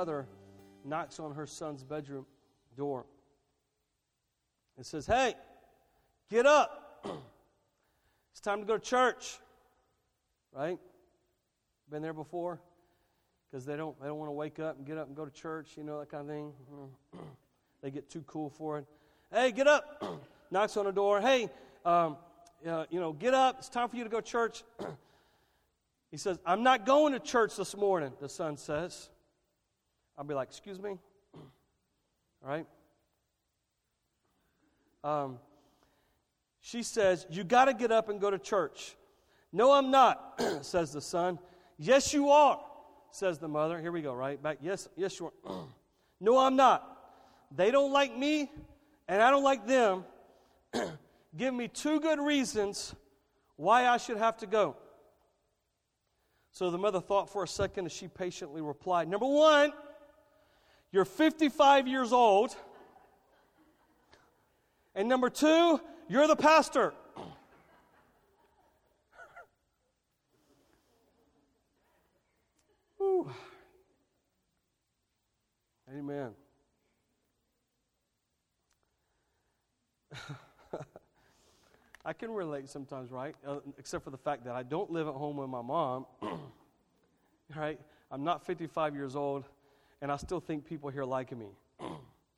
mother knocks on her son's bedroom door and says, Hey, get up. it's time to go to church. Right? Been there before? Because they don't, they don't want to wake up and get up and go to church, you know, that kind of thing. they get too cool for it. Hey, get up. Knocks on the door. Hey, um, uh, you know, get up. It's time for you to go to church. he says, I'm not going to church this morning, the son says. I'll be like, Excuse me? All right? Um, she says, You got to get up and go to church. No, I'm not, says the son. Yes, you are, says the mother. Here we go, right? Back. Yes, yes, you are. no, I'm not. They don't like me, and I don't like them. Give me two good reasons why I should have to go. So the mother thought for a second as she patiently replied Number one, you're 55 years old. And number two, you're the pastor. Amen. I can relate sometimes, right? Uh, except for the fact that I don't live at home with my mom, right? I'm not 55 years old, and I still think people here like me. at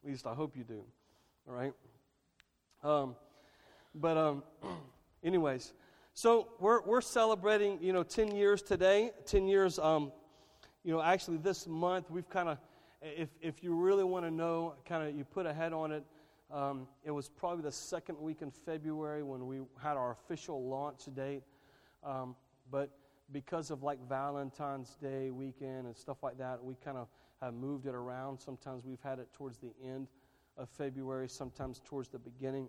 least I hope you do, all right? Um, but, um, anyways, so we're, we're celebrating, you know, 10 years today. 10 years, um, you know, actually this month we've kind of, if, if you really want to know, kind of, you put a head on it, um, it was probably the second week in February when we had our official launch date. Um, but because of like Valentine's Day weekend and stuff like that, we kind of have moved it around. Sometimes we've had it towards the end of February, sometimes towards the beginning.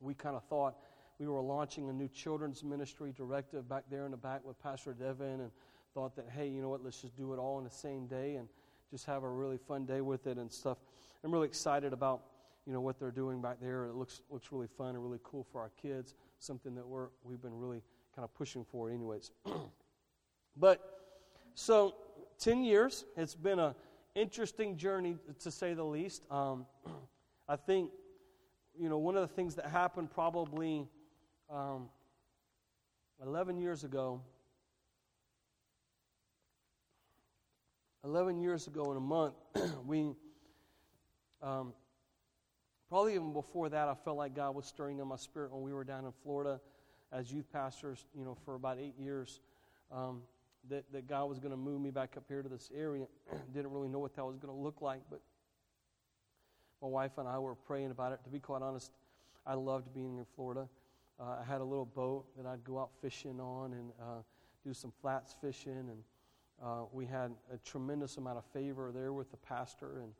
We kind of thought we were launching a new children's ministry directive back there in the back with Pastor Devin and thought that, hey, you know what, let's just do it all in the same day and just have a really fun day with it and stuff. I'm really excited about you know what they're doing back there. It looks looks really fun and really cool for our kids. Something that we're we've been really kind of pushing for, anyways. but so ten years. It's been an interesting journey to say the least. Um, I think you know one of the things that happened probably um, eleven years ago. 11 years ago in a month, we um, Probably even before that, I felt like God was stirring in my spirit when we were down in Florida as youth pastors, you know, for about eight years. Um, that, that God was going to move me back up here to this area. Didn't really know what that was going to look like, but my wife and I were praying about it. To be quite honest, I loved being in Florida. Uh, I had a little boat that I'd go out fishing on and uh, do some flats fishing, and uh, we had a tremendous amount of favor there with the pastor and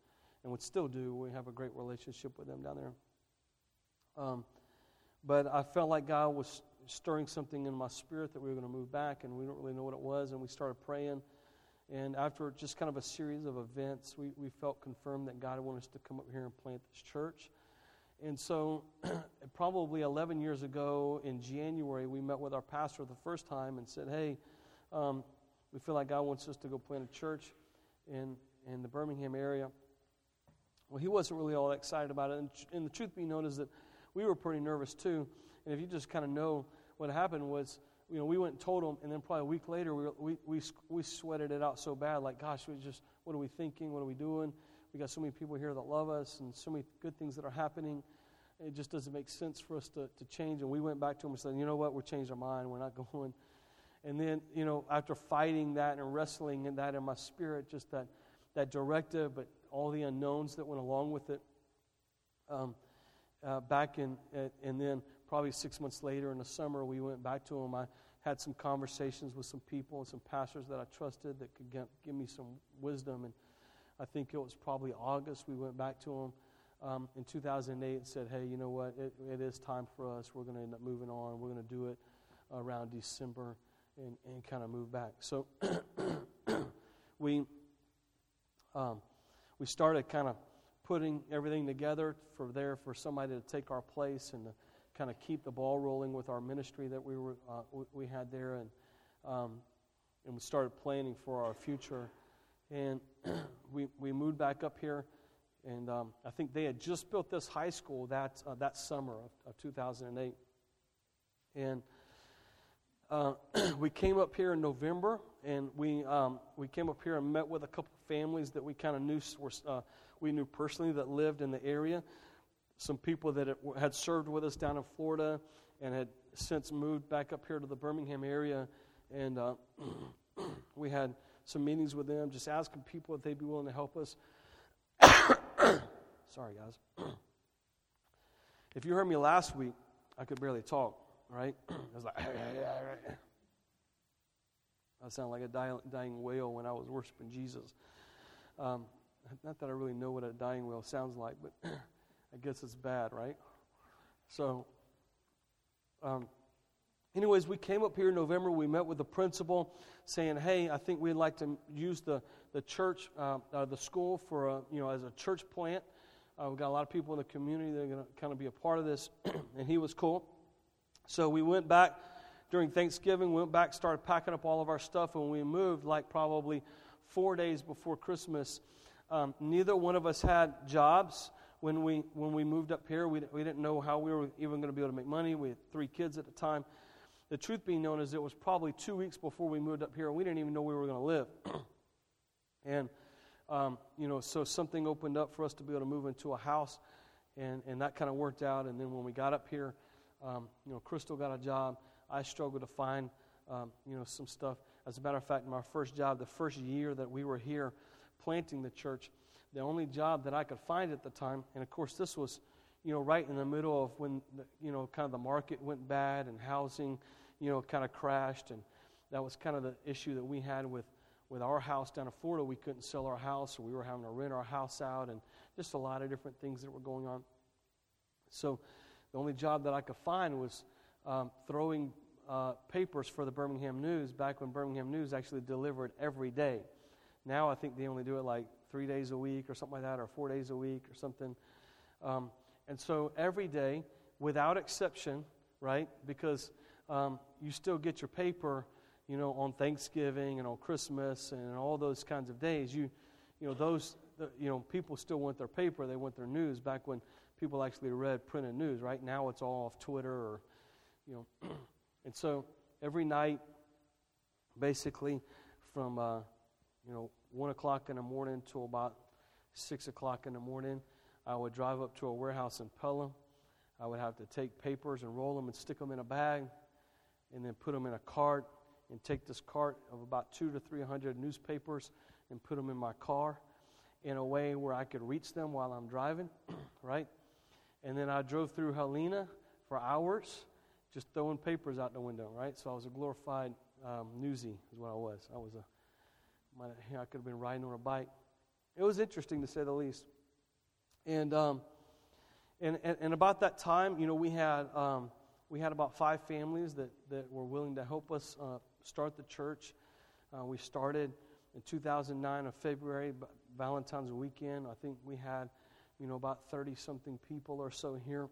and would still do. We have a great relationship with them down there. Um, but I felt like God was stirring something in my spirit that we were going to move back, and we don't really know what it was. And we started praying. And after just kind of a series of events, we, we felt confirmed that God wanted us to come up here and plant this church. And so, probably 11 years ago in January, we met with our pastor the first time and said, Hey, um, we feel like God wants us to go plant a church in, in the Birmingham area. Well, he wasn't really all excited about it. And, and the truth be known is that we were pretty nervous too. And if you just kind of know what happened was, you know, we went and told them, and then probably a week later, we, we, we, we sweated it out so bad, like, gosh, we just, what are we thinking? What are we doing? We got so many people here that love us and so many good things that are happening. It just doesn't make sense for us to, to change. And we went back to him and said, you know what, we're changed our mind. We're not going. And then, you know, after fighting that and wrestling in that in my spirit, just that, that directive, but all the unknowns that went along with it. Um, uh, back in, uh, and then probably six months later in the summer, we went back to him. I had some conversations with some people and some pastors that I trusted that could get, give me some wisdom. And I think it was probably August we went back to him um, in 2008 and said, hey, you know what? It, it is time for us. We're going to end up moving on. We're going to do it around December and, and kind of move back. So we. Um, we started kind of putting everything together for there for somebody to take our place and to kind of keep the ball rolling with our ministry that we were uh, we had there and um, and we started planning for our future and we, we moved back up here. And um, I think they had just built this high school that, uh, that summer of, of 2008. And uh, we came up here in November, and we, um, we came up here and met with a couple families that we kind of knew were, uh, we knew personally that lived in the area. Some people that had served with us down in Florida and had since moved back up here to the Birmingham area. And uh, we had some meetings with them, just asking people if they'd be willing to help us. Sorry, guys. if you heard me last week, I could barely talk, right? I was like, I sound like a dying, whale when I was worshiping Jesus. Um, not that I really know what a dying whale sounds like, but I guess it's bad, right? So, um, anyways, we came up here in November. We met with the principal saying, hey, I think we'd like to use the, the church, uh, uh, the school for, a, you know, as a church plant. Uh, we've got a lot of people in the community that are going to kind of be a part of this, and he was cool. So we went back during Thanksgiving, went back, started packing up all of our stuff, and we moved like probably four days before Christmas. Um, neither one of us had jobs when we when we moved up here. We, we didn't know how we were even going to be able to make money. We had three kids at the time. The truth being known is it was probably two weeks before we moved up here, and we didn't even know we were going to live. and um, you know, so something opened up for us to be able to move into a house, and and that kind of worked out. And then when we got up here, um, you know, Crystal got a job. I struggled to find um, you know some stuff. As a matter of fact, my first job, the first year that we were here planting the church, the only job that I could find at the time, and of course this was, you know, right in the middle of when, the, you know, kind of the market went bad and housing, you know, kind of crashed, and that was kind of the issue that we had with, with our house down in Florida. We couldn't sell our house, we were having to rent our house out, and just a lot of different things that were going on. So the only job that I could find was um, throwing uh, papers for the Birmingham News back when Birmingham News actually delivered every day. Now I think they only do it like three days a week or something like that, or four days a week or something. Um, and so every day, without exception, right? Because um, you still get your paper, you know, on Thanksgiving and on Christmas and all those kinds of days. You, you know, those, the, you know, people still want their paper. They want their news. Back when people actually read printed news, right now it's all off Twitter or, you know, and so every night, basically, from uh, you know, 1 o'clock in the morning till about 6 o'clock in the morning. I would drive up to a warehouse in Pelham. I would have to take papers and roll them and stick them in a bag and then put them in a cart and take this cart of about two to 300 newspapers and put them in my car in a way where I could reach them while I'm driving, right? And then I drove through Helena for hours just throwing papers out the window, right? So I was a glorified um, newsie, is what I was. I was a I could have been riding on a bike. It was interesting to say the least. And, um, and, and, and, about that time, you know, we had, um, we had about five families that, that were willing to help us uh, start the church. Uh, we started in 2009 of February, Valentine's weekend. I think we had, you know, about 30 something people or so here.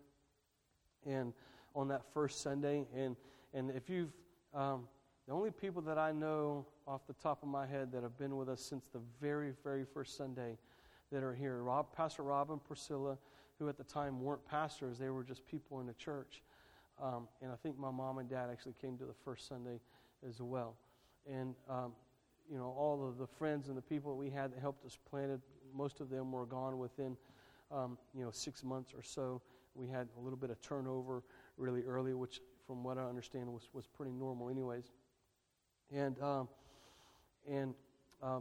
And on that first Sunday, and, and if you've, um, the only people that I know off the top of my head that have been with us since the very, very first Sunday that are here Rob, Pastor Rob and Priscilla, who at the time weren't pastors, they were just people in the church. Um, and I think my mom and dad actually came to the first Sunday as well. And, um, you know, all of the friends and the people that we had that helped us plant it, most of them were gone within, um, you know, six months or so. We had a little bit of turnover really early, which, from what I understand, was, was pretty normal, anyways. And, um, and uh,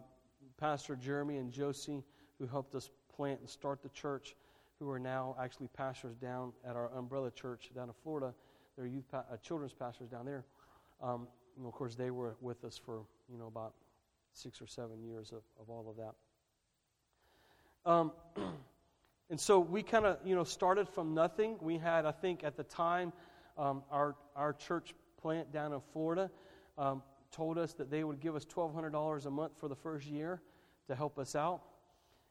Pastor Jeremy and Josie, who helped us plant and start the church, who are now actually pastors down at our umbrella church down in Florida. They're youth pa- uh, children's pastors down there. Um, and of course, they were with us for you know about six or seven years of, of all of that. Um, and so we kind of you know started from nothing. We had, I think, at the time, um, our our church plant down in Florida. Told us that they would give us $1,200 a month for the first year to help us out.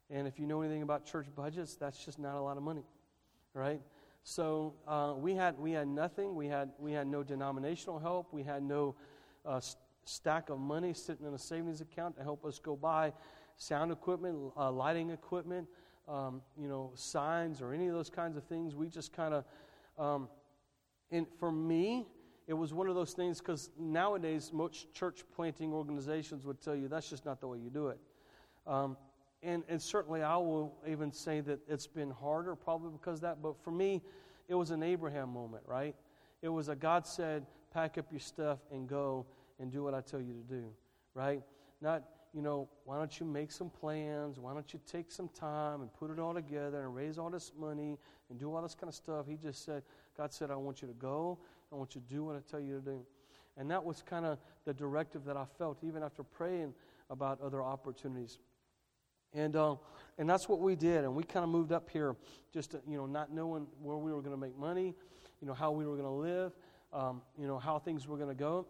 And if you know anything about church budgets, that's just not a lot of money, right? So uh, we had we had nothing. We had we had no denominational help. We had no uh, stack of money sitting in a savings account to help us go buy sound equipment, uh, lighting equipment, um, you know, signs, or any of those kinds of things. We just kind of, um, and for me, it was one of those things because nowadays most church planting organizations would tell you that's just not the way you do it. Um, and, and certainly I will even say that it's been harder probably because of that. But for me, it was an Abraham moment, right? It was a God said, pack up your stuff and go and do what I tell you to do, right? Not, you know, why don't you make some plans? Why don't you take some time and put it all together and raise all this money and do all this kind of stuff? He just said, God said, I want you to go. I want you to do what I tell you to do. And that was kind of the directive that I felt even after praying about other opportunities. And, uh, and that's what we did. And we kind of moved up here just, to, you know, not knowing where we were going to make money, you know, how we were going to live, um, you know, how things were going to go.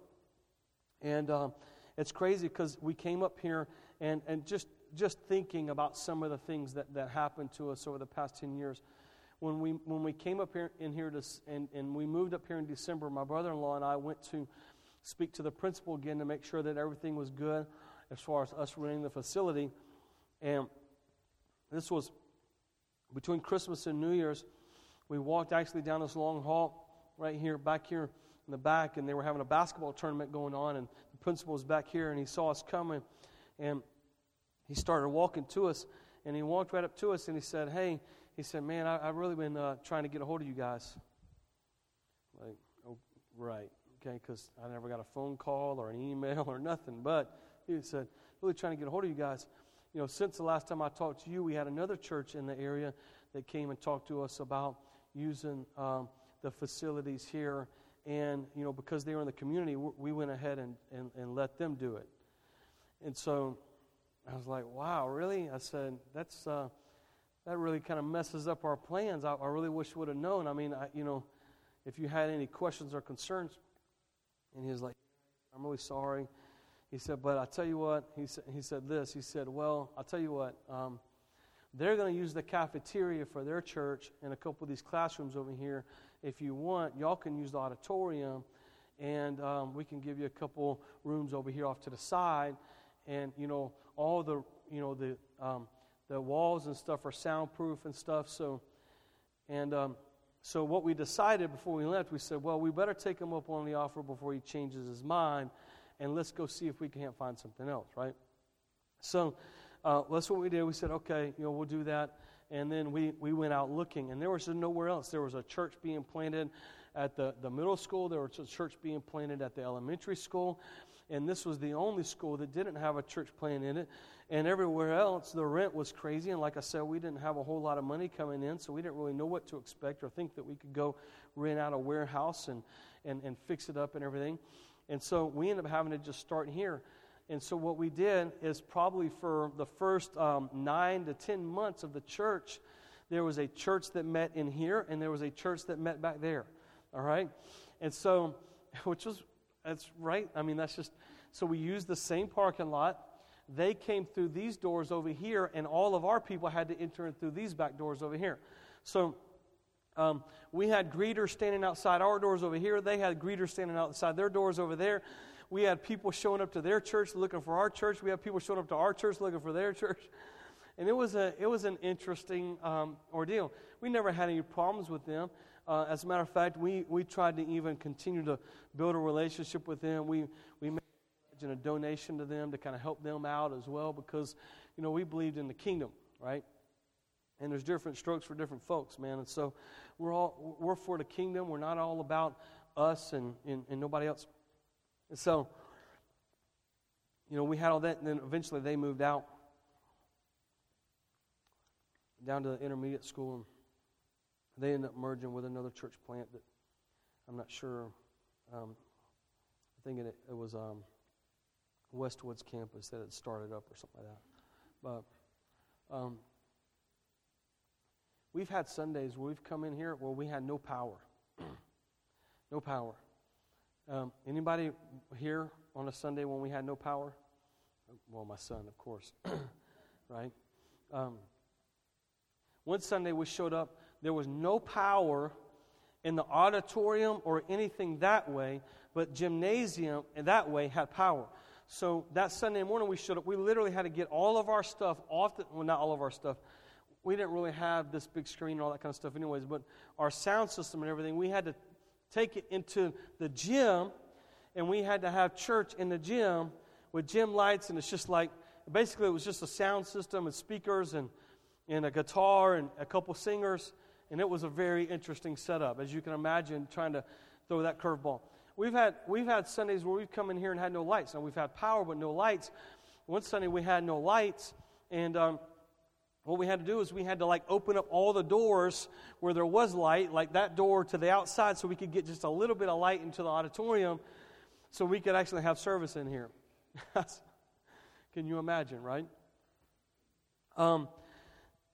And um, it's crazy because we came up here and, and just, just thinking about some of the things that, that happened to us over the past 10 years. When we, when we came up here in here to, and, and we moved up here in December, my brother in law and I went to speak to the principal again to make sure that everything was good as far as us running the facility. And this was between Christmas and New Year's. We walked actually down this long hall right here, back here in the back, and they were having a basketball tournament going on, and the principal was back here, and he saw us coming, and he started walking to us, and he walked right up to us, and he said, "Hey," he said, "Man, I, have really been uh, trying to get a hold of you guys." Like, oh, right, okay, because I never got a phone call or an email or nothing, but he said, "Really trying to get a hold of you guys." you know, since the last time I talked to you, we had another church in the area that came and talked to us about using um, the facilities here. And, you know, because they were in the community, we went ahead and, and, and let them do it. And so I was like, wow, really? I said, that's, uh, that really kind of messes up our plans. I, I really wish we would have known. I mean, I, you know, if you had any questions or concerns. And he was like, I'm really sorry. He said, But I tell you what, he, sa- he said this. He said, Well, I'll tell you what, um, they're going to use the cafeteria for their church and a couple of these classrooms over here. If you want, y'all can use the auditorium, and um, we can give you a couple rooms over here off to the side. And, you know, all the, you know, the, um, the walls and stuff are soundproof and stuff. So, and um, so what we decided before we left, we said, well, we better take him up on the offer before he changes his mind and let's go see if we can't find something else, right? So uh, that's what we did. We said, okay, you know, we'll do that. And then we, we went out looking, and there was nowhere else. There was a church being planted at the, the middle school, there was a church being planted at the elementary school, and this was the only school that didn't have a church plant in it. And everywhere else, the rent was crazy. And like I said, we didn't have a whole lot of money coming in, so we didn't really know what to expect or think that we could go rent out a warehouse and, and, and fix it up and everything. And so we ended up having to just start here. And so what we did is probably for the first um, nine to ten months of the church, there was a church that met in here, and there was a church that met back there. All right? And so, which was, that's right. I mean, that's just, so we used the same parking lot. They came through these doors over here, and all of our people had to enter through these back doors over here. So um, we had greeters standing outside our doors over here. They had greeters standing outside their doors over there. We had people showing up to their church looking for our church. We had people showing up to our church looking for their church. And it was, a, it was an interesting um, ordeal. We never had any problems with them. Uh, as a matter of fact, we, we tried to even continue to build a relationship with them. We, made a donation to them to kind of help them out as well because, you know, we believed in the kingdom, right? And there's different strokes for different folks, man. And so we're all we're for the kingdom. We're not all about us and, and, and nobody else. And so, you know, we had all that, and then eventually they moved out down to the intermediate school, and they ended up merging with another church plant that I'm not sure. Um, I think it, it was um, Westwood's campus that had started up or something like that. But um, We've had Sundays where we've come in here where we had no power. no power. Um, anybody here on a Sunday when we had no power? Well, my son, of course. right? Um, one Sunday we showed up, there was no power in the auditorium or anything that way, but gymnasium that way had power. So that Sunday morning we showed up. We literally had to get all of our stuff off the, well, not all of our stuff. We didn't really have this big screen and all that kind of stuff, anyways, but our sound system and everything, we had to take it into the gym, and we had to have church in the gym with gym lights, and it's just like, basically, it was just a sound system and speakers and, and a guitar and a couple singers, and it was a very interesting setup, as you can imagine, trying to throw that curveball. We've had, we've had Sundays where we've come in here and had no lights. Now, we've had power, but no lights. One Sunday we had no lights, and um, what we had to do is we had to like open up all the doors where there was light, like that door to the outside, so we could get just a little bit of light into the auditorium so we could actually have service in here. Can you imagine, right? Um,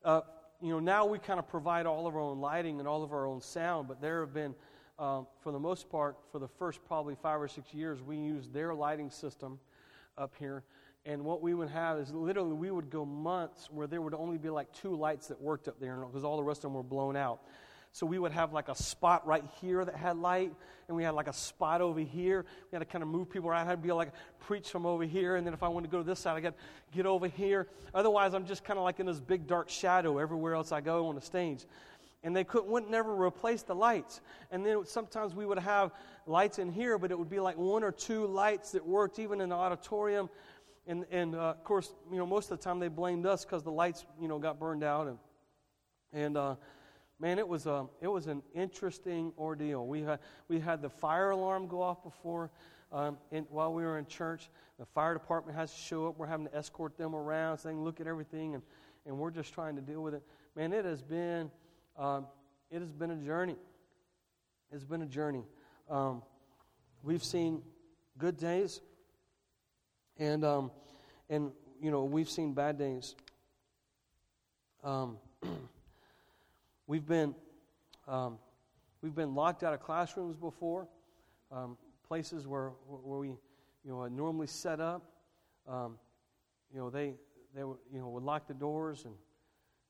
uh, you know, now we kind of provide all of our own lighting and all of our own sound, but there have been um, for the most part, for the first probably five or six years, we used their lighting system up here. And what we would have is literally we would go months where there would only be like two lights that worked up there because all the rest of them were blown out. So we would have like a spot right here that had light, and we had like a spot over here. We had to kind of move people around. I had to be like preach from over here, and then if I wanted to go to this side, I got get over here. Otherwise, I'm just kind of like in this big dark shadow everywhere else I go on the stage and they couldn't would never replace the lights. And then sometimes we would have lights in here but it would be like one or two lights that worked even in the auditorium. And, and uh, of course you know most of the time they blamed us because the lights you know got burned out and and uh, man it was a uh, it was an interesting ordeal. We had we had the fire alarm go off before um, in, while we were in church. The fire department has to show up. We're having to escort them around saying look at everything and and we're just trying to deal with it. Man it has been um, it has been a journey. It's been a journey. Um, we've seen good days, and um, and you know we've seen bad days. Um, we've been um, we've been locked out of classrooms before, um, places where where we you know normally set up. you know they they you know would lock the doors and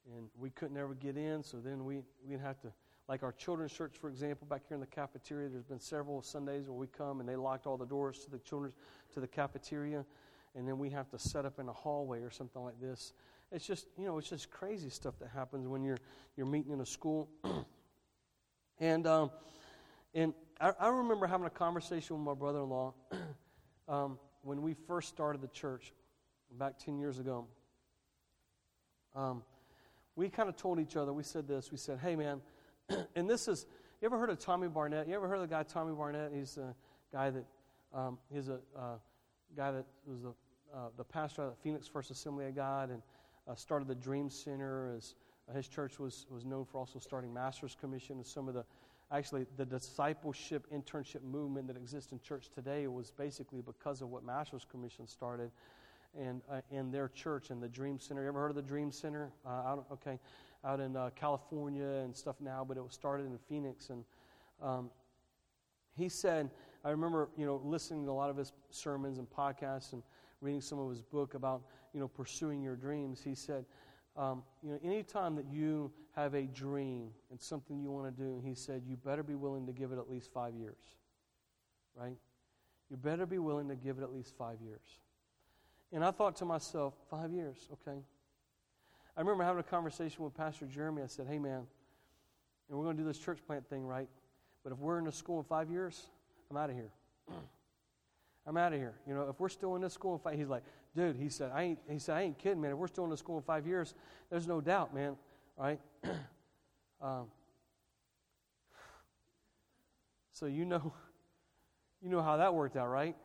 and we couldn't ever get in, so then we, we'd have to, like our children's church, for example, back here in the cafeteria, there's been several Sundays where we come and they locked all the doors to the children's, to the cafeteria, and then we have to set up in a hallway or something like this. It's just, you know, it's just crazy stuff that happens when you're, you're meeting in a school. and, um, and I, I, remember having a conversation with my brother-in-law um, when we first started the church back 10 years ago. Um, we kind of told each other, we said this, we said, hey man, and this is, you ever heard of Tommy Barnett? You ever heard of the guy Tommy Barnett? He's a guy that, um, he's a uh, guy that was the, uh, the pastor of the Phoenix First Assembly of God and uh, started the Dream Center. As, uh, his church was, was known for also starting Master's Commission and some of the, actually, the discipleship internship movement that exists in church today was basically because of what Master's Commission started and uh, their church in the Dream Center. You ever heard of the Dream Center? Uh, out, okay, out in uh, California and stuff now, but it was started in Phoenix. And um, he said, I remember, you know, listening to a lot of his sermons and podcasts and reading some of his book about, you know, pursuing your dreams. He said, um, you know, anytime that you have a dream and something you want to do, he said, you better be willing to give it at least five years, right? You better be willing to give it at least five years. And I thought to myself, five years, okay. I remember having a conversation with Pastor Jeremy. I said, hey, man, and we're going to do this church plant thing, right? But if we're in the school in five years, I'm out of here. I'm out of here. You know, if we're still in this school in five, he's like, dude, he said, I ain't, he said, I ain't kidding, man. If we're still in the school in five years, there's no doubt, man. Right? um, so you know, you know how that worked out, right?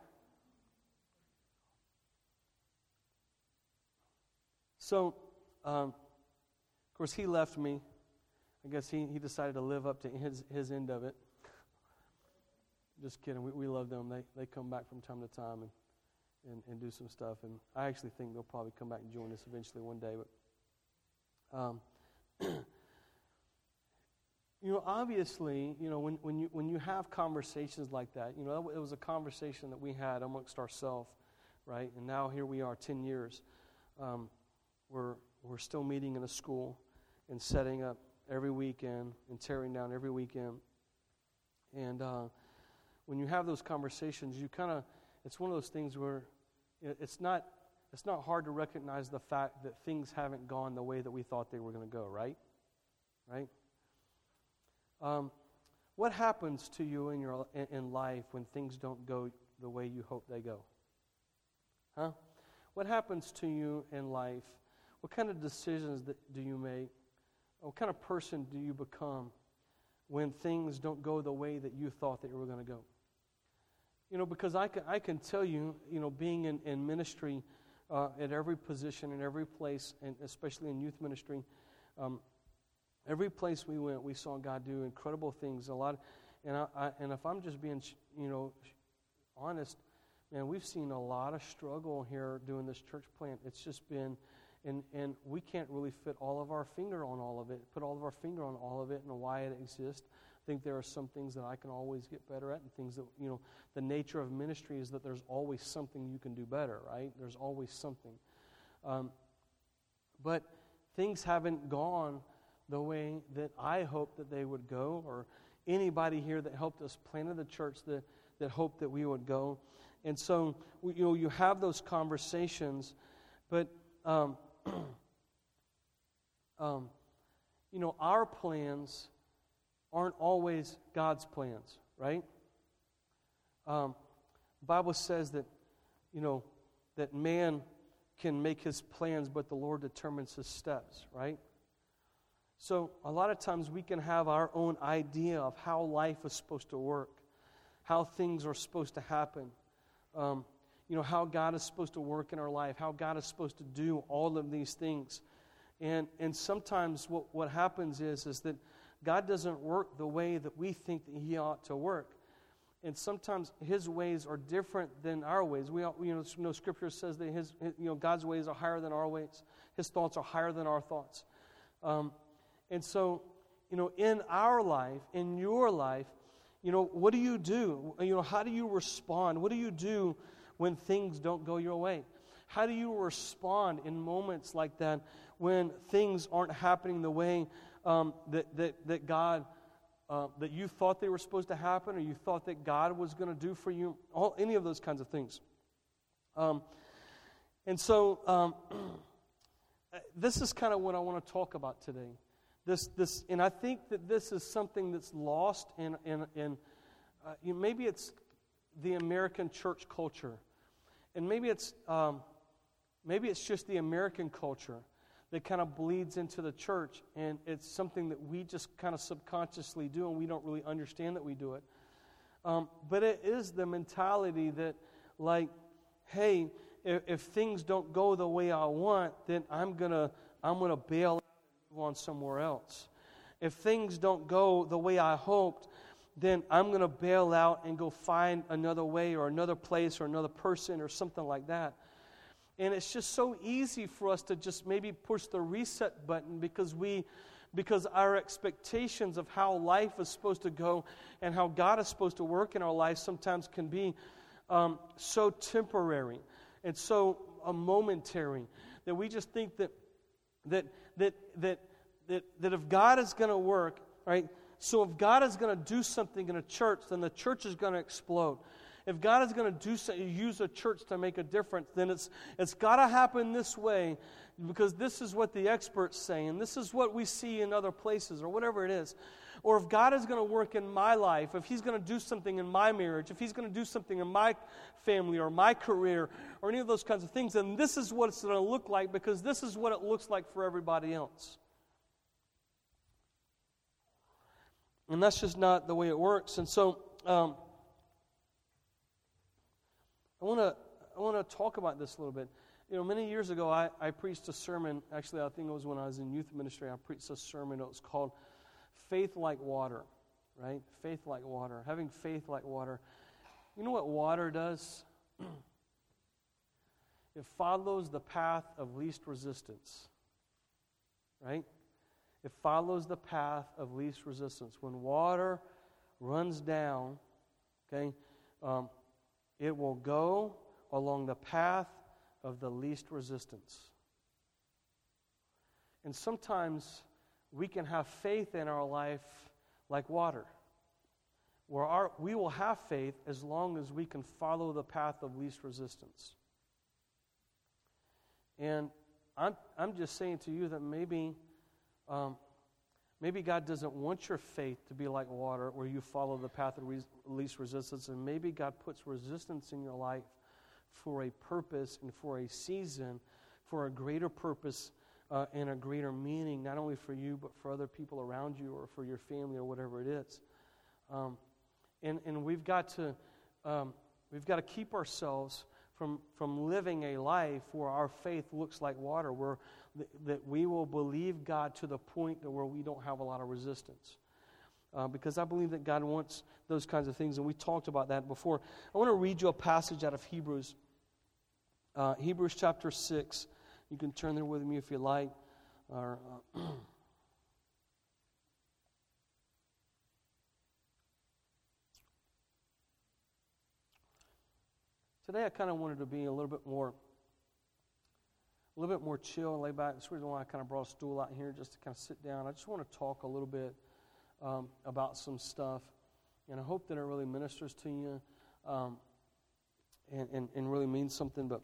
So, um, of course, he left me. I guess he, he decided to live up to his, his end of it. Just kidding. We, we love them. They, they come back from time to time and, and, and do some stuff. And I actually think they'll probably come back and join us eventually one day. But, um, you know, obviously, you know, when, when, you, when you have conversations like that, you know, it was a conversation that we had amongst ourselves, right? And now here we are 10 years. Um, we're, we're still meeting in a school and setting up every weekend and tearing down every weekend. And uh, when you have those conversations, you kind of, it's one of those things where it's not, it's not hard to recognize the fact that things haven't gone the way that we thought they were going to go, right? Right? Um, what happens to you in, your, in, in life when things don't go the way you hope they go? Huh? What happens to you in life? What kind of decisions do you make? What kind of person do you become when things don't go the way that you thought you were going to go? You know, because I can, I can tell you, you know, being in, in ministry uh, at every position, in every place, and especially in youth ministry, um, every place we went, we saw God do incredible things. A lot, and I, I, and if I'm just being, you know, honest, man, we've seen a lot of struggle here doing this church plant. It's just been, and and we can't really fit all of our finger on all of it, put all of our finger on all of it, and why it exists I think there are some things that I can always get better at, and things that, you know, the nature of ministry is that there's always something you can do better, right? There's always something. Um, but things haven't gone the way that I hoped that they would go, or anybody here that helped us plant the church that, that hoped that we would go. And so, you know, you have those conversations, but, um, um, you know, our plans aren't always God's plans, right? Um, Bible says that, you know, that man can make his plans, but the Lord determines his steps, right? So a lot of times we can have our own idea of how life is supposed to work, how things are supposed to happen, um, you know, how God is supposed to work in our life, how God is supposed to do all of these things. And, and sometimes what, what happens is, is that God doesn't work the way that we think that He ought to work. And sometimes His ways are different than our ways. We, you know, no Scripture says that His, you know, God's ways are higher than our ways. His thoughts are higher than our thoughts. Um, and so, you know, in our life, in your life, you know, what do you do? You know, how do you respond? What do you do when things don't go your way? How do you respond in moments like that when things aren't happening the way um, that, that, that God, uh, that you thought they were supposed to happen or you thought that God was going to do for you, all, any of those kinds of things. Um, and so, um, this is kind of what I want to talk about today. This, this, and I think that this is something that's lost in, in, in uh, you know, maybe it's the American church culture, and maybe it's, um, maybe it's just the American culture that kind of bleeds into the church, and it's something that we just kind of subconsciously do, and we don't really understand that we do it. Um, but it is the mentality that, like, hey, if, if, things don't go the way I want, then I'm gonna I'm gonna bail on somewhere else. If things don't go the way I hoped, then I'm going to bail out and go find another way or another place or another person or something like that. And it's just so easy for us to just maybe push the reset button because we because our expectations of how life is supposed to go and how God is supposed to work in our life sometimes can be um, so temporary and so uh, momentary that we just think that that that that that, that if God is going to work, right? So if God is going to do something in a church, then the church is going to explode. If God is going to do use a church to make a difference, then it's, it's got to happen this way because this is what the experts say and this is what we see in other places or whatever it is. Or if God is going to work in my life, if He's going to do something in my marriage, if He's going to do something in my family or my career or any of those kinds of things, then this is what it's going to look like because this is what it looks like for everybody else. And that's just not the way it works. And so, um, I want to I want to talk about this a little bit. You know, many years ago, I, I preached a sermon. Actually, I think it was when I was in youth ministry. I preached a sermon. It was called "Faith Like Water." Right? Faith like water. Having faith like water. You know what water does? it follows the path of least resistance. Right? It follows the path of least resistance. When water runs down, okay, um, it will go along the path of the least resistance. And sometimes we can have faith in our life like water, where our, we will have faith as long as we can follow the path of least resistance. And I'm, I'm just saying to you that maybe, um, maybe God doesn't want your faith to be like water where you follow the path of least resistance. And maybe God puts resistance in your life for a purpose and for a season, for a greater purpose uh, and a greater meaning, not only for you, but for other people around you or for your family or whatever it is. Um, and, and we've got to um, we've got to keep ourselves from, from living a life where our faith looks like water, where th- that we will believe God to the point where we don't have a lot of resistance. Uh, because I believe that God wants those kinds of things, and we talked about that before. I want to read you a passage out of Hebrews, uh, Hebrews chapter 6. You can turn there with me if you like. Or, uh, Today I kind of wanted to be a little bit more a little bit more chill and lay back. That's the reason why I kind of brought a stool out here just to kind of sit down. I just want to talk a little bit um, about some stuff, and I hope that it really ministers to you um, and, and, and, really means something. But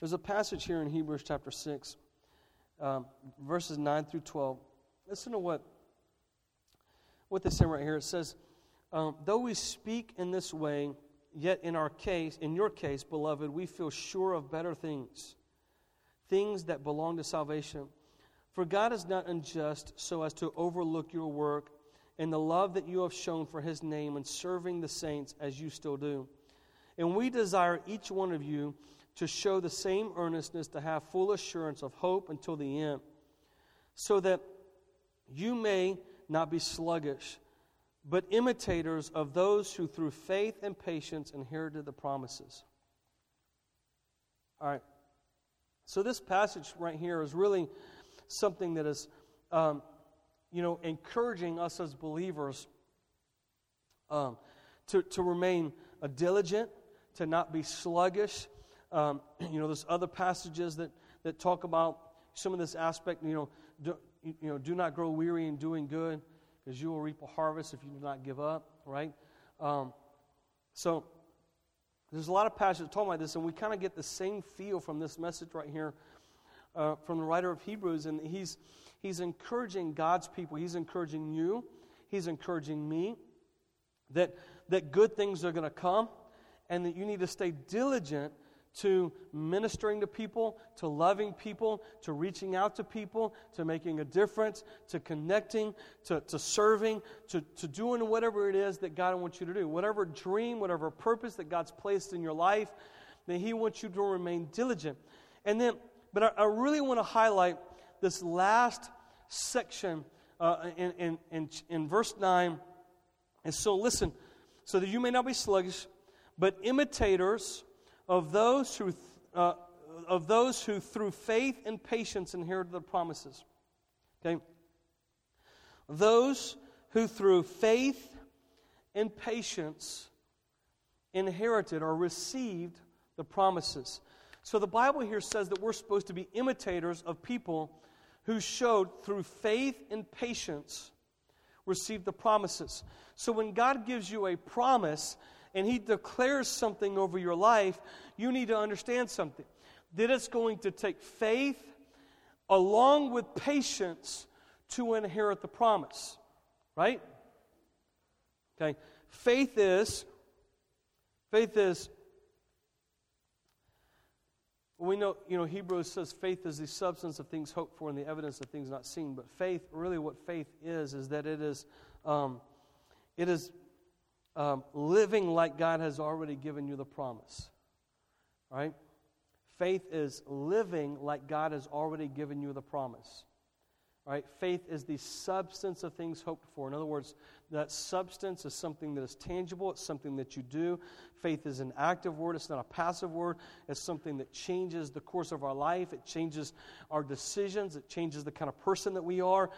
there's a passage here in Hebrews chapter 6, um, verses 9 through 12. Listen to what, what they say right here. It says, um, Though we speak in this way, Yet in our case, in your case, beloved, we feel sure of better things, things that belong to salvation. For God is not unjust so as to overlook your work and the love that you have shown for his name in serving the saints as you still do. And we desire each one of you to show the same earnestness to have full assurance of hope until the end, so that you may not be sluggish but imitators of those who through faith and patience inherited the promises. All right. So this passage right here is really something that is, um, you know, encouraging us as believers um, to, to remain uh, diligent, to not be sluggish. Um, you know, there's other passages that, that talk about some of this aspect, you know, do, you know, do not grow weary in doing good because you will reap a harvest if you do not give up, right? Um, so there's a lot of passages talking about this, and we kind of get the same feel from this message right here uh, from the writer of Hebrews, and he's he's encouraging God's people. He's encouraging you. He's encouraging me that that good things are going to come, and that you need to stay diligent to ministering to people, to loving people, to reaching out to people, to making a difference, to connecting, to, to serving, to, to doing whatever it is that God wants you to do. Whatever dream, whatever purpose that God's placed in your life, that He wants you to remain diligent. And then, but I, I really want to highlight this last section uh, in, in, in, in verse 9. And so, listen, so that you may not be sluggish, but imitators of those who, uh, of those who through faith and patience inherited the promises. Okay? Those who through faith and patience inherited or received the promises. So the Bible here says that we're supposed to be imitators of people who showed through faith and patience received the promises. So when God gives you a promise, and He declares something over your life, you need to understand something. That it's going to take faith along with patience to inherit the promise. Right? Okay. Faith is, faith is, we know, you know, Hebrews says faith is the substance of things hoped for and the evidence of things not seen. But faith, really, what faith is, is that it is, um, it is um, living like God has already given you the promise. Right? Faith is living like God has already given you the promise. Right? Faith is the substance of things hoped for. In other words, that substance is something that is tangible, it's something that you do. Faith is an active word, it's not a passive word. It's something that changes the course of our life, it changes our decisions, it changes the kind of person that we are.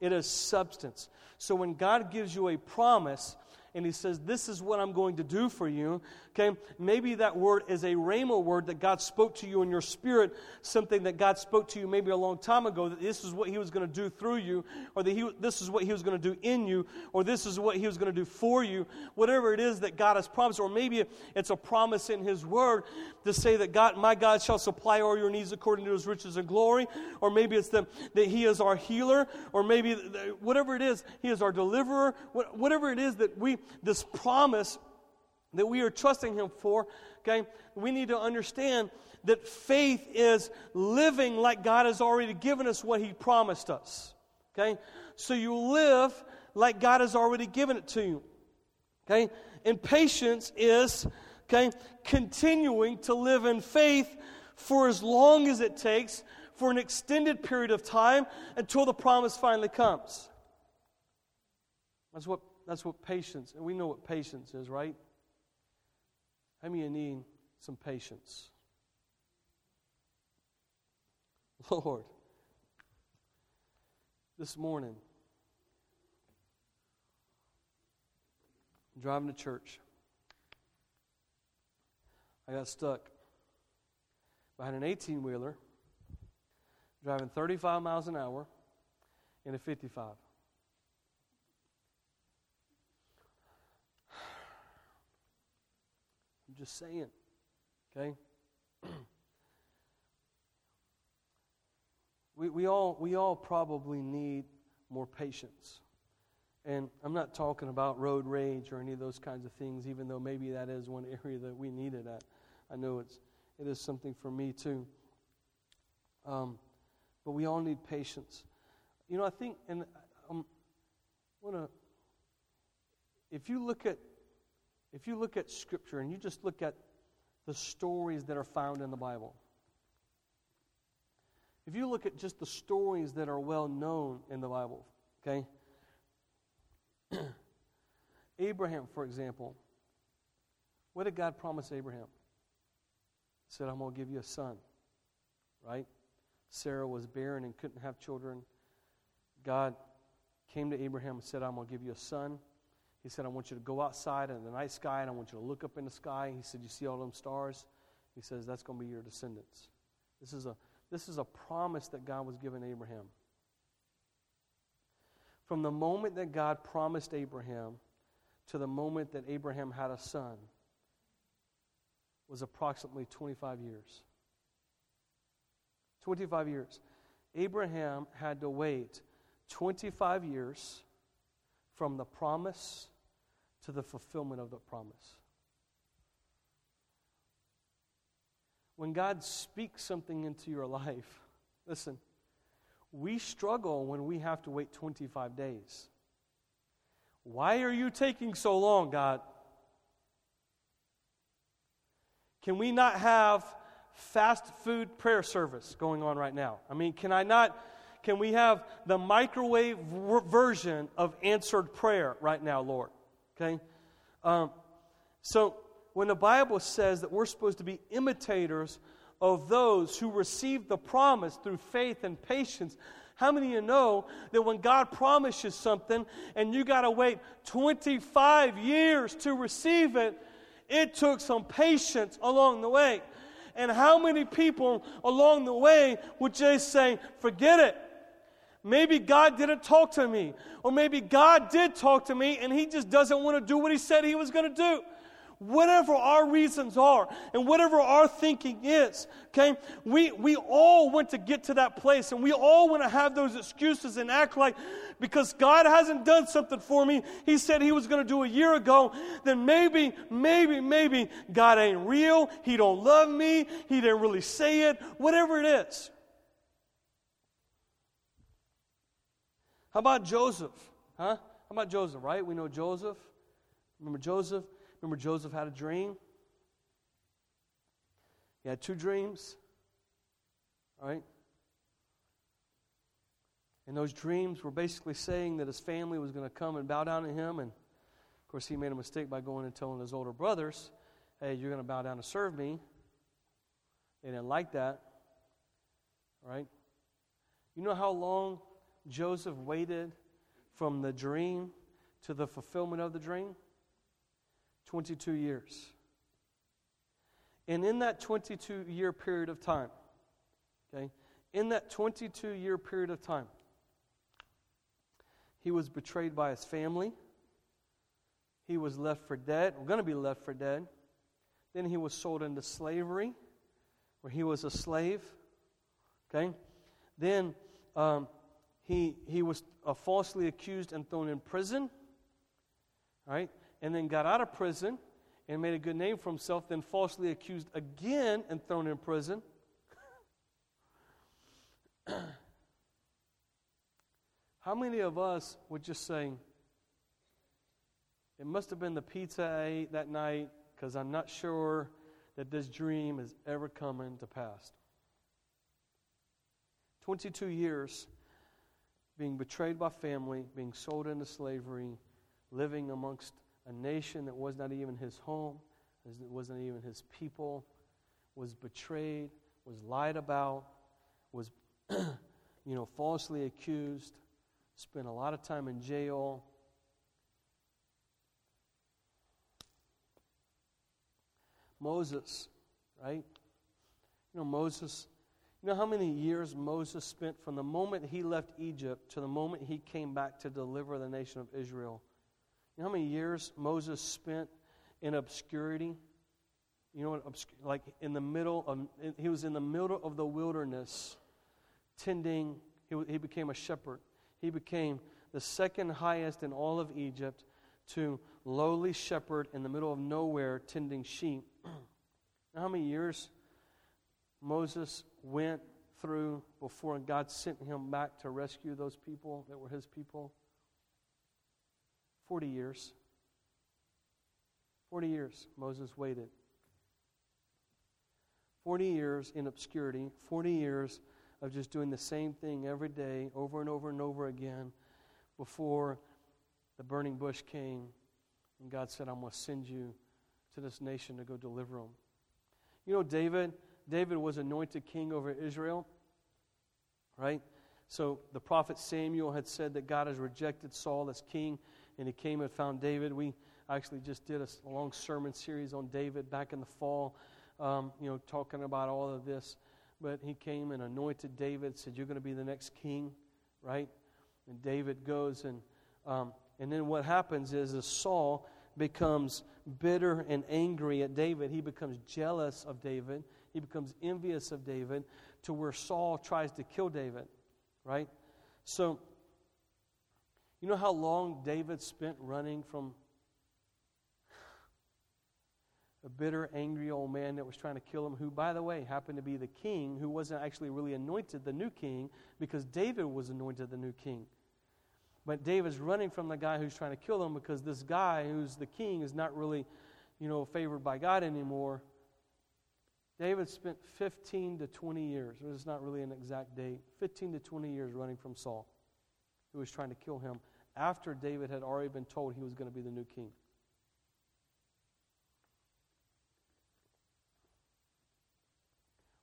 It is substance. So when God gives you a promise, and he says, This is what I'm going to do for you. Okay, maybe that word is a rhema word that God spoke to you in your spirit, something that God spoke to you maybe a long time ago, that this is what he was going to do through you, or that he, this is what he was going to do in you, or this is what he was going to do for you. Whatever it is that God has promised, or maybe it's a promise in his word to say that God, my God shall supply all your needs according to his riches and glory, or maybe it's the, that he is our healer, or maybe whatever it is, he is our deliverer, whatever it is that we this promise that we are trusting Him for, okay, we need to understand that faith is living like God has already given us what He promised us. Okay? So you live like God has already given it to you. Okay? And patience is, okay, continuing to live in faith for as long as it takes, for an extended period of time until the promise finally comes. That's what that's what patience, and we know what patience is, right? How many need some patience? Lord, this morning, driving to church. I got stuck behind an 18 wheeler driving 35 miles an hour in a 55. Just saying. Okay? we, we, all, we all probably need more patience. And I'm not talking about road rage or any of those kinds of things, even though maybe that is one area that we need it at. I know it's, it is something for me too. Um, but we all need patience. You know, I think, and I'm want to, if you look at if you look at Scripture and you just look at the stories that are found in the Bible, if you look at just the stories that are well known in the Bible, okay? Abraham, for example, what did God promise Abraham? He said, I'm going to give you a son, right? Sarah was barren and couldn't have children. God came to Abraham and said, I'm going to give you a son. He said, I want you to go outside in the night sky and I want you to look up in the sky. He said, You see all them stars? He says, That's going to be your descendants. This is, a, this is a promise that God was giving Abraham. From the moment that God promised Abraham to the moment that Abraham had a son was approximately 25 years. 25 years. Abraham had to wait 25 years from the promise to the fulfillment of the promise. When God speaks something into your life, listen, we struggle when we have to wait 25 days. Why are you taking so long, God? Can we not have fast food prayer service going on right now? I mean, can I not can we have the microwave version of answered prayer right now, Lord? Okay? Um, so, when the Bible says that we're supposed to be imitators of those who received the promise through faith and patience, how many of you know that when God promises something and you got to wait 25 years to receive it, it took some patience along the way? And how many people along the way would just say, forget it? Maybe God didn't talk to me. Or maybe God did talk to me and He just doesn't want to do what He said He was going to do. Whatever our reasons are and whatever our thinking is, okay, we, we all want to get to that place and we all want to have those excuses and act like because God hasn't done something for me, He said He was going to do a year ago, then maybe, maybe, maybe God ain't real, He don't love me, He didn't really say it, whatever it is. How about Joseph? Huh? How about Joseph, right? We know Joseph. Remember Joseph? Remember Joseph had a dream? He had two dreams. All right? And those dreams were basically saying that his family was going to come and bow down to him. And of course, he made a mistake by going and telling his older brothers, hey, you're going to bow down and serve me. They didn't like that. All right? You know how long Joseph waited from the dream to the fulfillment of the dream? 22 years. And in that 22 year period of time, okay, in that 22 year period of time, he was betrayed by his family. He was left for dead, We're going to be left for dead. Then he was sold into slavery, where he was a slave. Okay? Then um, he, he was uh, falsely accused and thrown in prison. Right? And then got out of prison and made a good name for himself, then falsely accused again and thrown in prison. How many of us would just say, it must have been the pizza I ate that night because I'm not sure that this dream is ever coming to pass? 22 years being betrayed by family, being sold into slavery, living amongst a nation that was not even his home, it wasn't even his people, was betrayed, was lied about, was you know falsely accused, spent a lot of time in jail. Moses, right? You know, Moses, you know how many years Moses spent from the moment he left Egypt to the moment he came back to deliver the nation of Israel? You know how many years Moses spent in obscurity? You know what? Like in the middle of, he was in the middle of the wilderness, tending, he, he became a shepherd. He became the second highest in all of Egypt to lowly shepherd in the middle of nowhere tending sheep. how many years Moses went through before God sent him back to rescue those people that were his people? 40 years. 40 years Moses waited. 40 years in obscurity, 40 years of just doing the same thing every day, over and over and over again, before the burning bush came and God said, I'm going to send you to this nation to go deliver them. You know, David, David was anointed king over Israel, right? So the prophet Samuel had said that God has rejected Saul as king and he came and found David. We actually just did a long sermon series on David back in the fall, um, you know, talking about all of this. But he came and anointed David, said, You're going to be the next king, right? And David goes, and, um, and then what happens is, as Saul becomes bitter and angry at David, he becomes jealous of David, he becomes envious of David, to where Saul tries to kill David, right? So, you know how long David spent running from a bitter, angry old man that was trying to kill him, who, by the way, happened to be the king, who wasn't actually really anointed the new king because David was anointed the new king. But David's running from the guy who's trying to kill him because this guy who's the king is not really, you know, favored by God anymore. David spent 15 to 20 years, it's not really an exact date, 15 to 20 years running from Saul, who was trying to kill him after David had already been told he was going to be the new king.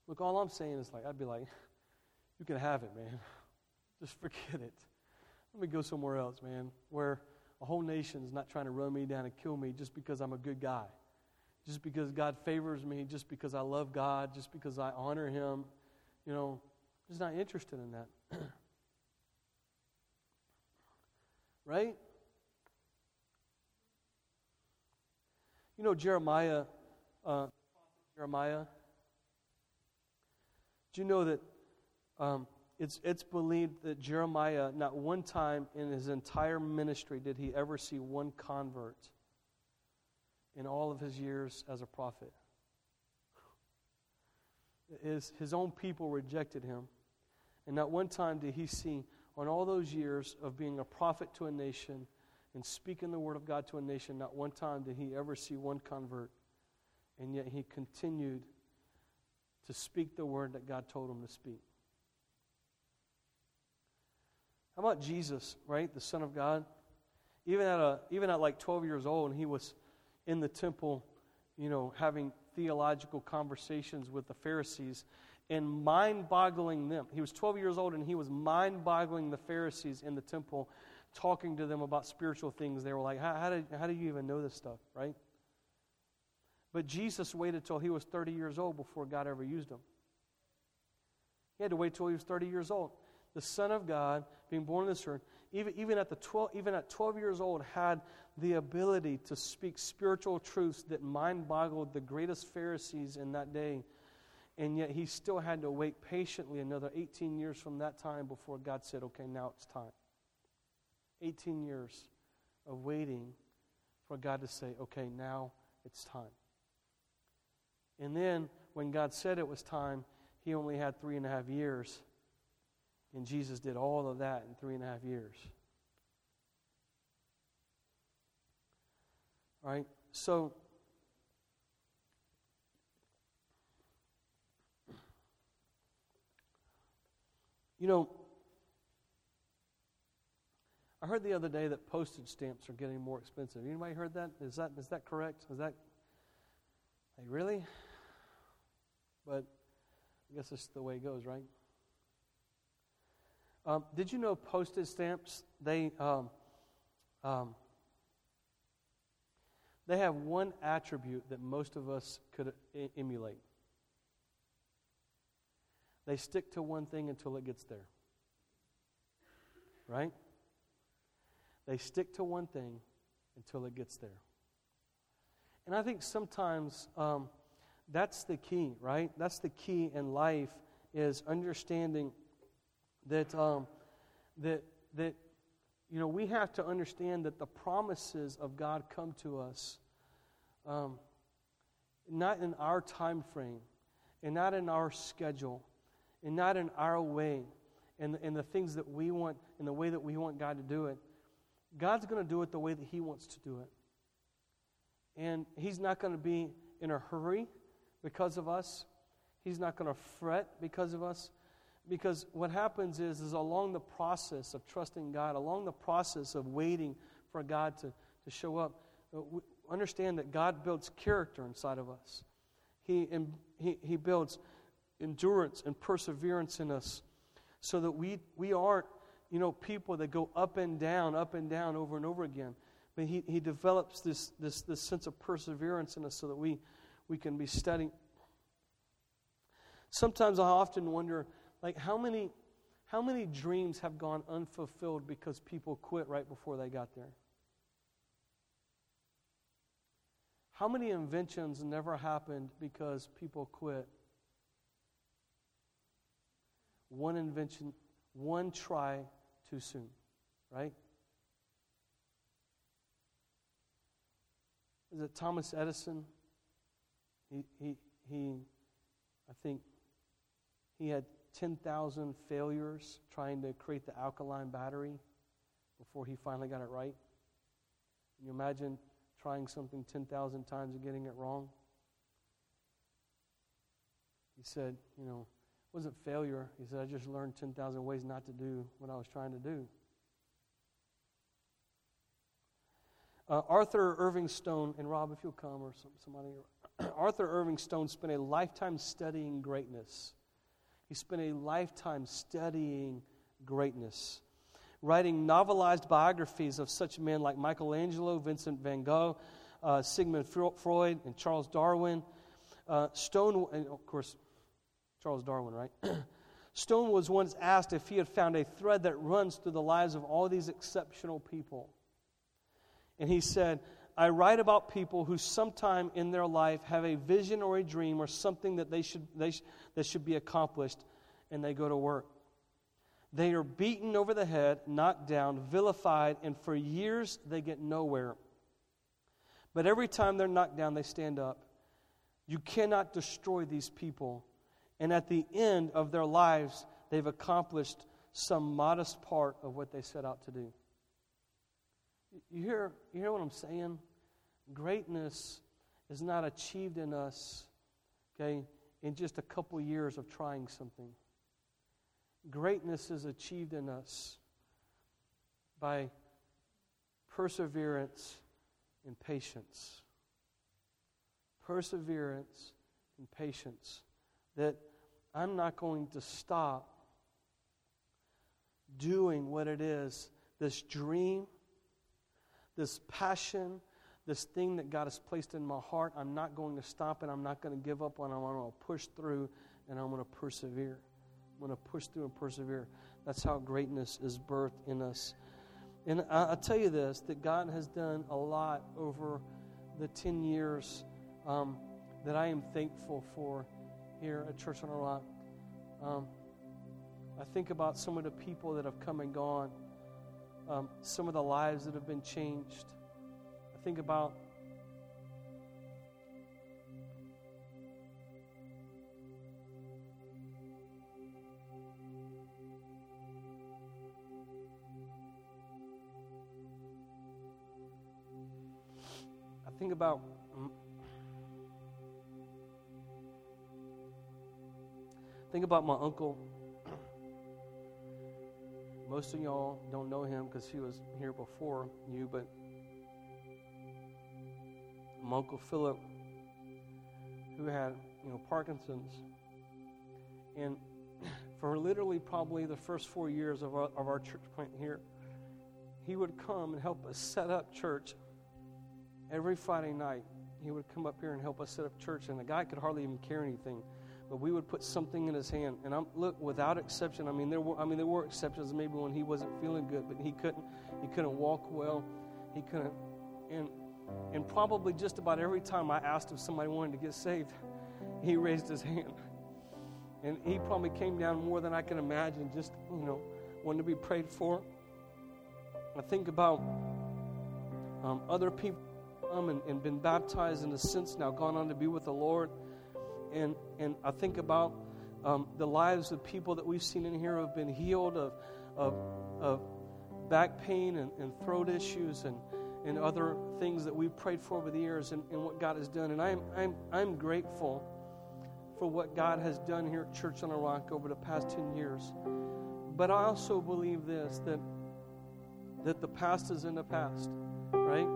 Look, all I'm saying is like, I'd be like, you can have it, man. Just forget it. Let me go somewhere else, man, where a whole nation is not trying to run me down and kill me just because I'm a good guy, just because God favors me, just because I love God, just because I honor Him. You know, just not interested in that. right? You know, Jeremiah, uh, Jeremiah, do you know that um, it's, it's believed that Jeremiah, not one time in his entire ministry did he ever see one convert in all of his years as a prophet? His, his own people rejected him. And not one time did he see on all those years of being a prophet to a nation and speaking the word of God to a nation, not one time did he ever see one convert. And yet he continued to speak the word that God told him to speak. How about Jesus, right? The Son of God? Even at, a, even at like 12 years old, and he was in the temple, you know, having theological conversations with the Pharisees and mind boggling them. He was 12 years old and he was mind boggling the Pharisees in the temple, talking to them about spiritual things. They were like, How, how, did, how do you even know this stuff, right? But Jesus waited till he was 30 years old before God ever used him. He had to wait till he was 30 years old. The Son of God, being born on this earth, even, even, at the 12, even at 12 years old, had the ability to speak spiritual truths that mind boggled the greatest Pharisees in that day. And yet he still had to wait patiently another 18 years from that time before God said, okay, now it's time. 18 years of waiting for God to say, okay, now it's time. And then when God said it was time, he only had three and a half years. And Jesus did all of that in three and a half years. All right? So, you know, I heard the other day that postage stamps are getting more expensive. Anybody heard that? Is that is that correct? Is that like really? But I guess that's the way it goes, right? Um, did you know postage stamps? They um, um, they have one attribute that most of us could emulate. They stick to one thing until it gets there. Right? They stick to one thing until it gets there. And I think sometimes um, that's the key, right? That's the key in life is understanding that um, that that you know we have to understand that the promises of God come to us um, not in our time frame and not in our schedule and not in our way and, and the things that we want and the way that we want God to do it. God's going to do it the way that He wants to do it. And He's not going to be in a hurry because of us. He's not going to fret because of us. Because what happens is, is along the process of trusting God, along the process of waiting for God to, to show up, uh, understand that God builds character inside of us. He, he, he builds endurance and perseverance in us so that we, we aren't, you know, people that go up and down, up and down over and over again. But he, he develops this, this, this sense of perseverance in us so that we, we can be steady. Sometimes I often wonder, like, how many, how many dreams have gone unfulfilled because people quit right before they got there? How many inventions never happened because people quit? One invention, one try too soon, right? Is it Thomas Edison? He, he, he I think he had 10,000 failures trying to create the alkaline battery before he finally got it right. Can you imagine trying something 10,000 times and getting it wrong? He said, you know, it wasn't failure. He said, I just learned 10,000 ways not to do what I was trying to do. Uh, author Irving Stone, and Rob, if you'll come, or some, somebody, author Irving Stone spent a lifetime studying greatness. He spent a lifetime studying greatness, writing novelized biographies of such men like Michelangelo, Vincent van Gogh, uh, Sigmund Freud, and Charles Darwin. Uh, Stone, and of course, Charles Darwin, right? Stone was once asked if he had found a thread that runs through the lives of all these exceptional people. And he said, I write about people who sometime in their life have a vision or a dream or something that they should, they sh- that should be accomplished, and they go to work. They are beaten over the head, knocked down, vilified, and for years they get nowhere. But every time they're knocked down, they stand up. You cannot destroy these people. And at the end of their lives, they've accomplished some modest part of what they set out to do. You hear, you hear what I'm saying? Greatness is not achieved in us, okay, in just a couple years of trying something. Greatness is achieved in us by perseverance and patience. Perseverance and patience. That I'm not going to stop doing what it is this dream this passion, this thing that God has placed in my heart, I'm not going to stop and I'm not going to give up on. it. I'm going to push through and I'm going to persevere. I'm going to push through and persevere. That's how greatness is birthed in us. And I, will tell you this that God has done a lot over the 10 years um, that I am thankful for here at Church on a Rock. Um, I think about some of the people that have come and gone, um, some of the lives that have been changed. Think about I think about think about my uncle. Most of y'all don't know him because he was here before you, but my Uncle Philip, who had, you know, Parkinson's. And for literally probably the first four years of our, of our church plant here, he would come and help us set up church every Friday night. He would come up here and help us set up church, and the guy could hardly even carry anything but we would put something in his hand. And I'm look without exception. I mean, there were I mean there were exceptions maybe when he wasn't feeling good, but he couldn't he couldn't walk well, he couldn't, and and probably just about every time I asked if somebody wanted to get saved, he raised his hand, and he probably came down more than I can imagine. Just you know, wanting to be prayed for. I think about um, other people come and, and been baptized in a sense now, gone on to be with the Lord and, and I think about um, the lives of people that we've seen in here who have been healed of, of, of back pain and, and throat issues and, and other things that we've prayed for over the years and, and what God has done. And I'm, I'm, I'm grateful for what God has done here at Church on a Rock over the past 10 years. But I also believe this that, that the past is in the past, right?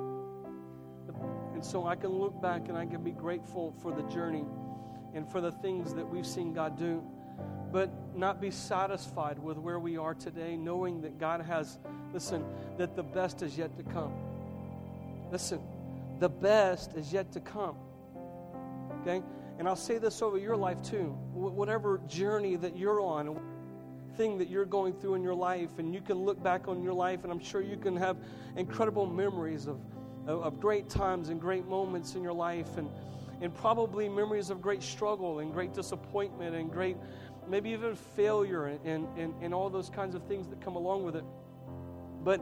And so I can look back and I can be grateful for the journey and for the things that we've seen God do, but not be satisfied with where we are today, knowing that God has, listen, that the best is yet to come. Listen, the best is yet to come. Okay? And I'll say this over your life too. Whatever journey that you're on, thing that you're going through in your life, and you can look back on your life, and I'm sure you can have incredible memories of, of, of great times and great moments in your life. And and probably memories of great struggle and great disappointment and great, maybe even failure and, and, and, and all those kinds of things that come along with it. But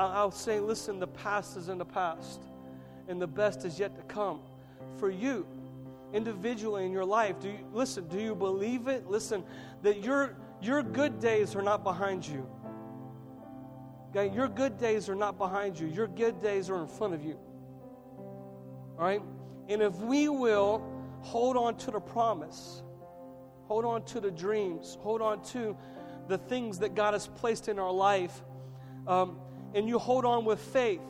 I'll say, listen, the past is in the past, and the best is yet to come for you individually in your life. Do you listen? Do you believe it? Listen, that your your good days are not behind you. Okay, your good days are not behind you. Your good days are in front of you. All right. And if we will hold on to the promise, hold on to the dreams, hold on to the things that God has placed in our life, um, and you hold on with faith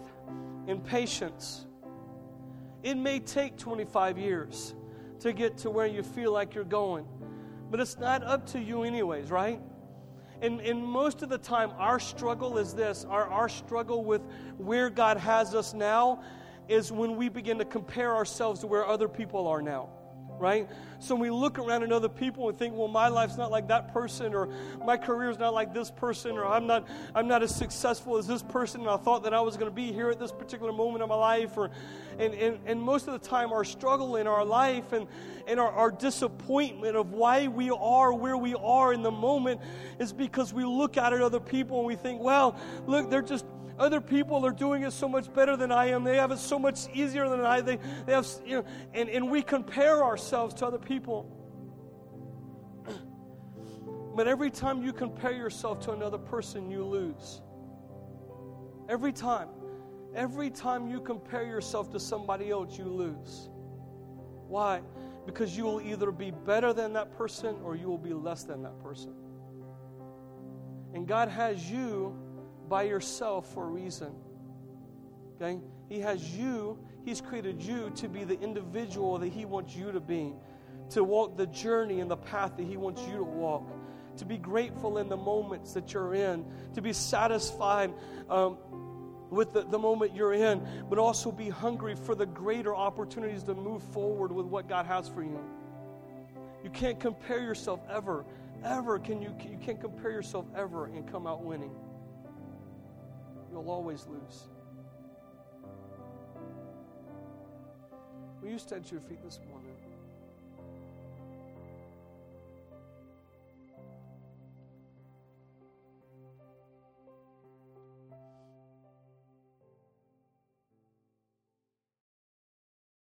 and patience, it may take 25 years to get to where you feel like you're going. But it's not up to you, anyways, right? And, and most of the time, our struggle is this our, our struggle with where God has us now is when we begin to compare ourselves to where other people are now right? So we look around at other people and think, well, my life's not like that person, or my career's not like this person, or I'm not, I'm not as successful as this person, and I thought that I was going to be here at this particular moment of my life, or, and, and, and most of the time our struggle in our life and, and our, our disappointment of why we are where we are in the moment is because we look out at other people and we think, well, look, they're just other people are doing it so much better than I am. They have it so much easier than I. They, they have, you know, and, and we compare ourselves to other people. But every time you compare yourself to another person, you lose. Every time. Every time you compare yourself to somebody else, you lose. Why? Because you will either be better than that person or you will be less than that person. And God has you by yourself for a reason. Okay? He has you, He's created you to be the individual that He wants you to be, to walk the journey and the path that He wants you to walk, to be grateful in the moments that you're in, to be satisfied. Um, with the, the moment you're in, but also be hungry for the greater opportunities to move forward with what God has for you. You can't compare yourself ever, ever can you you can't compare yourself ever and come out winning you'll always lose. Will you stand to your feet this morning?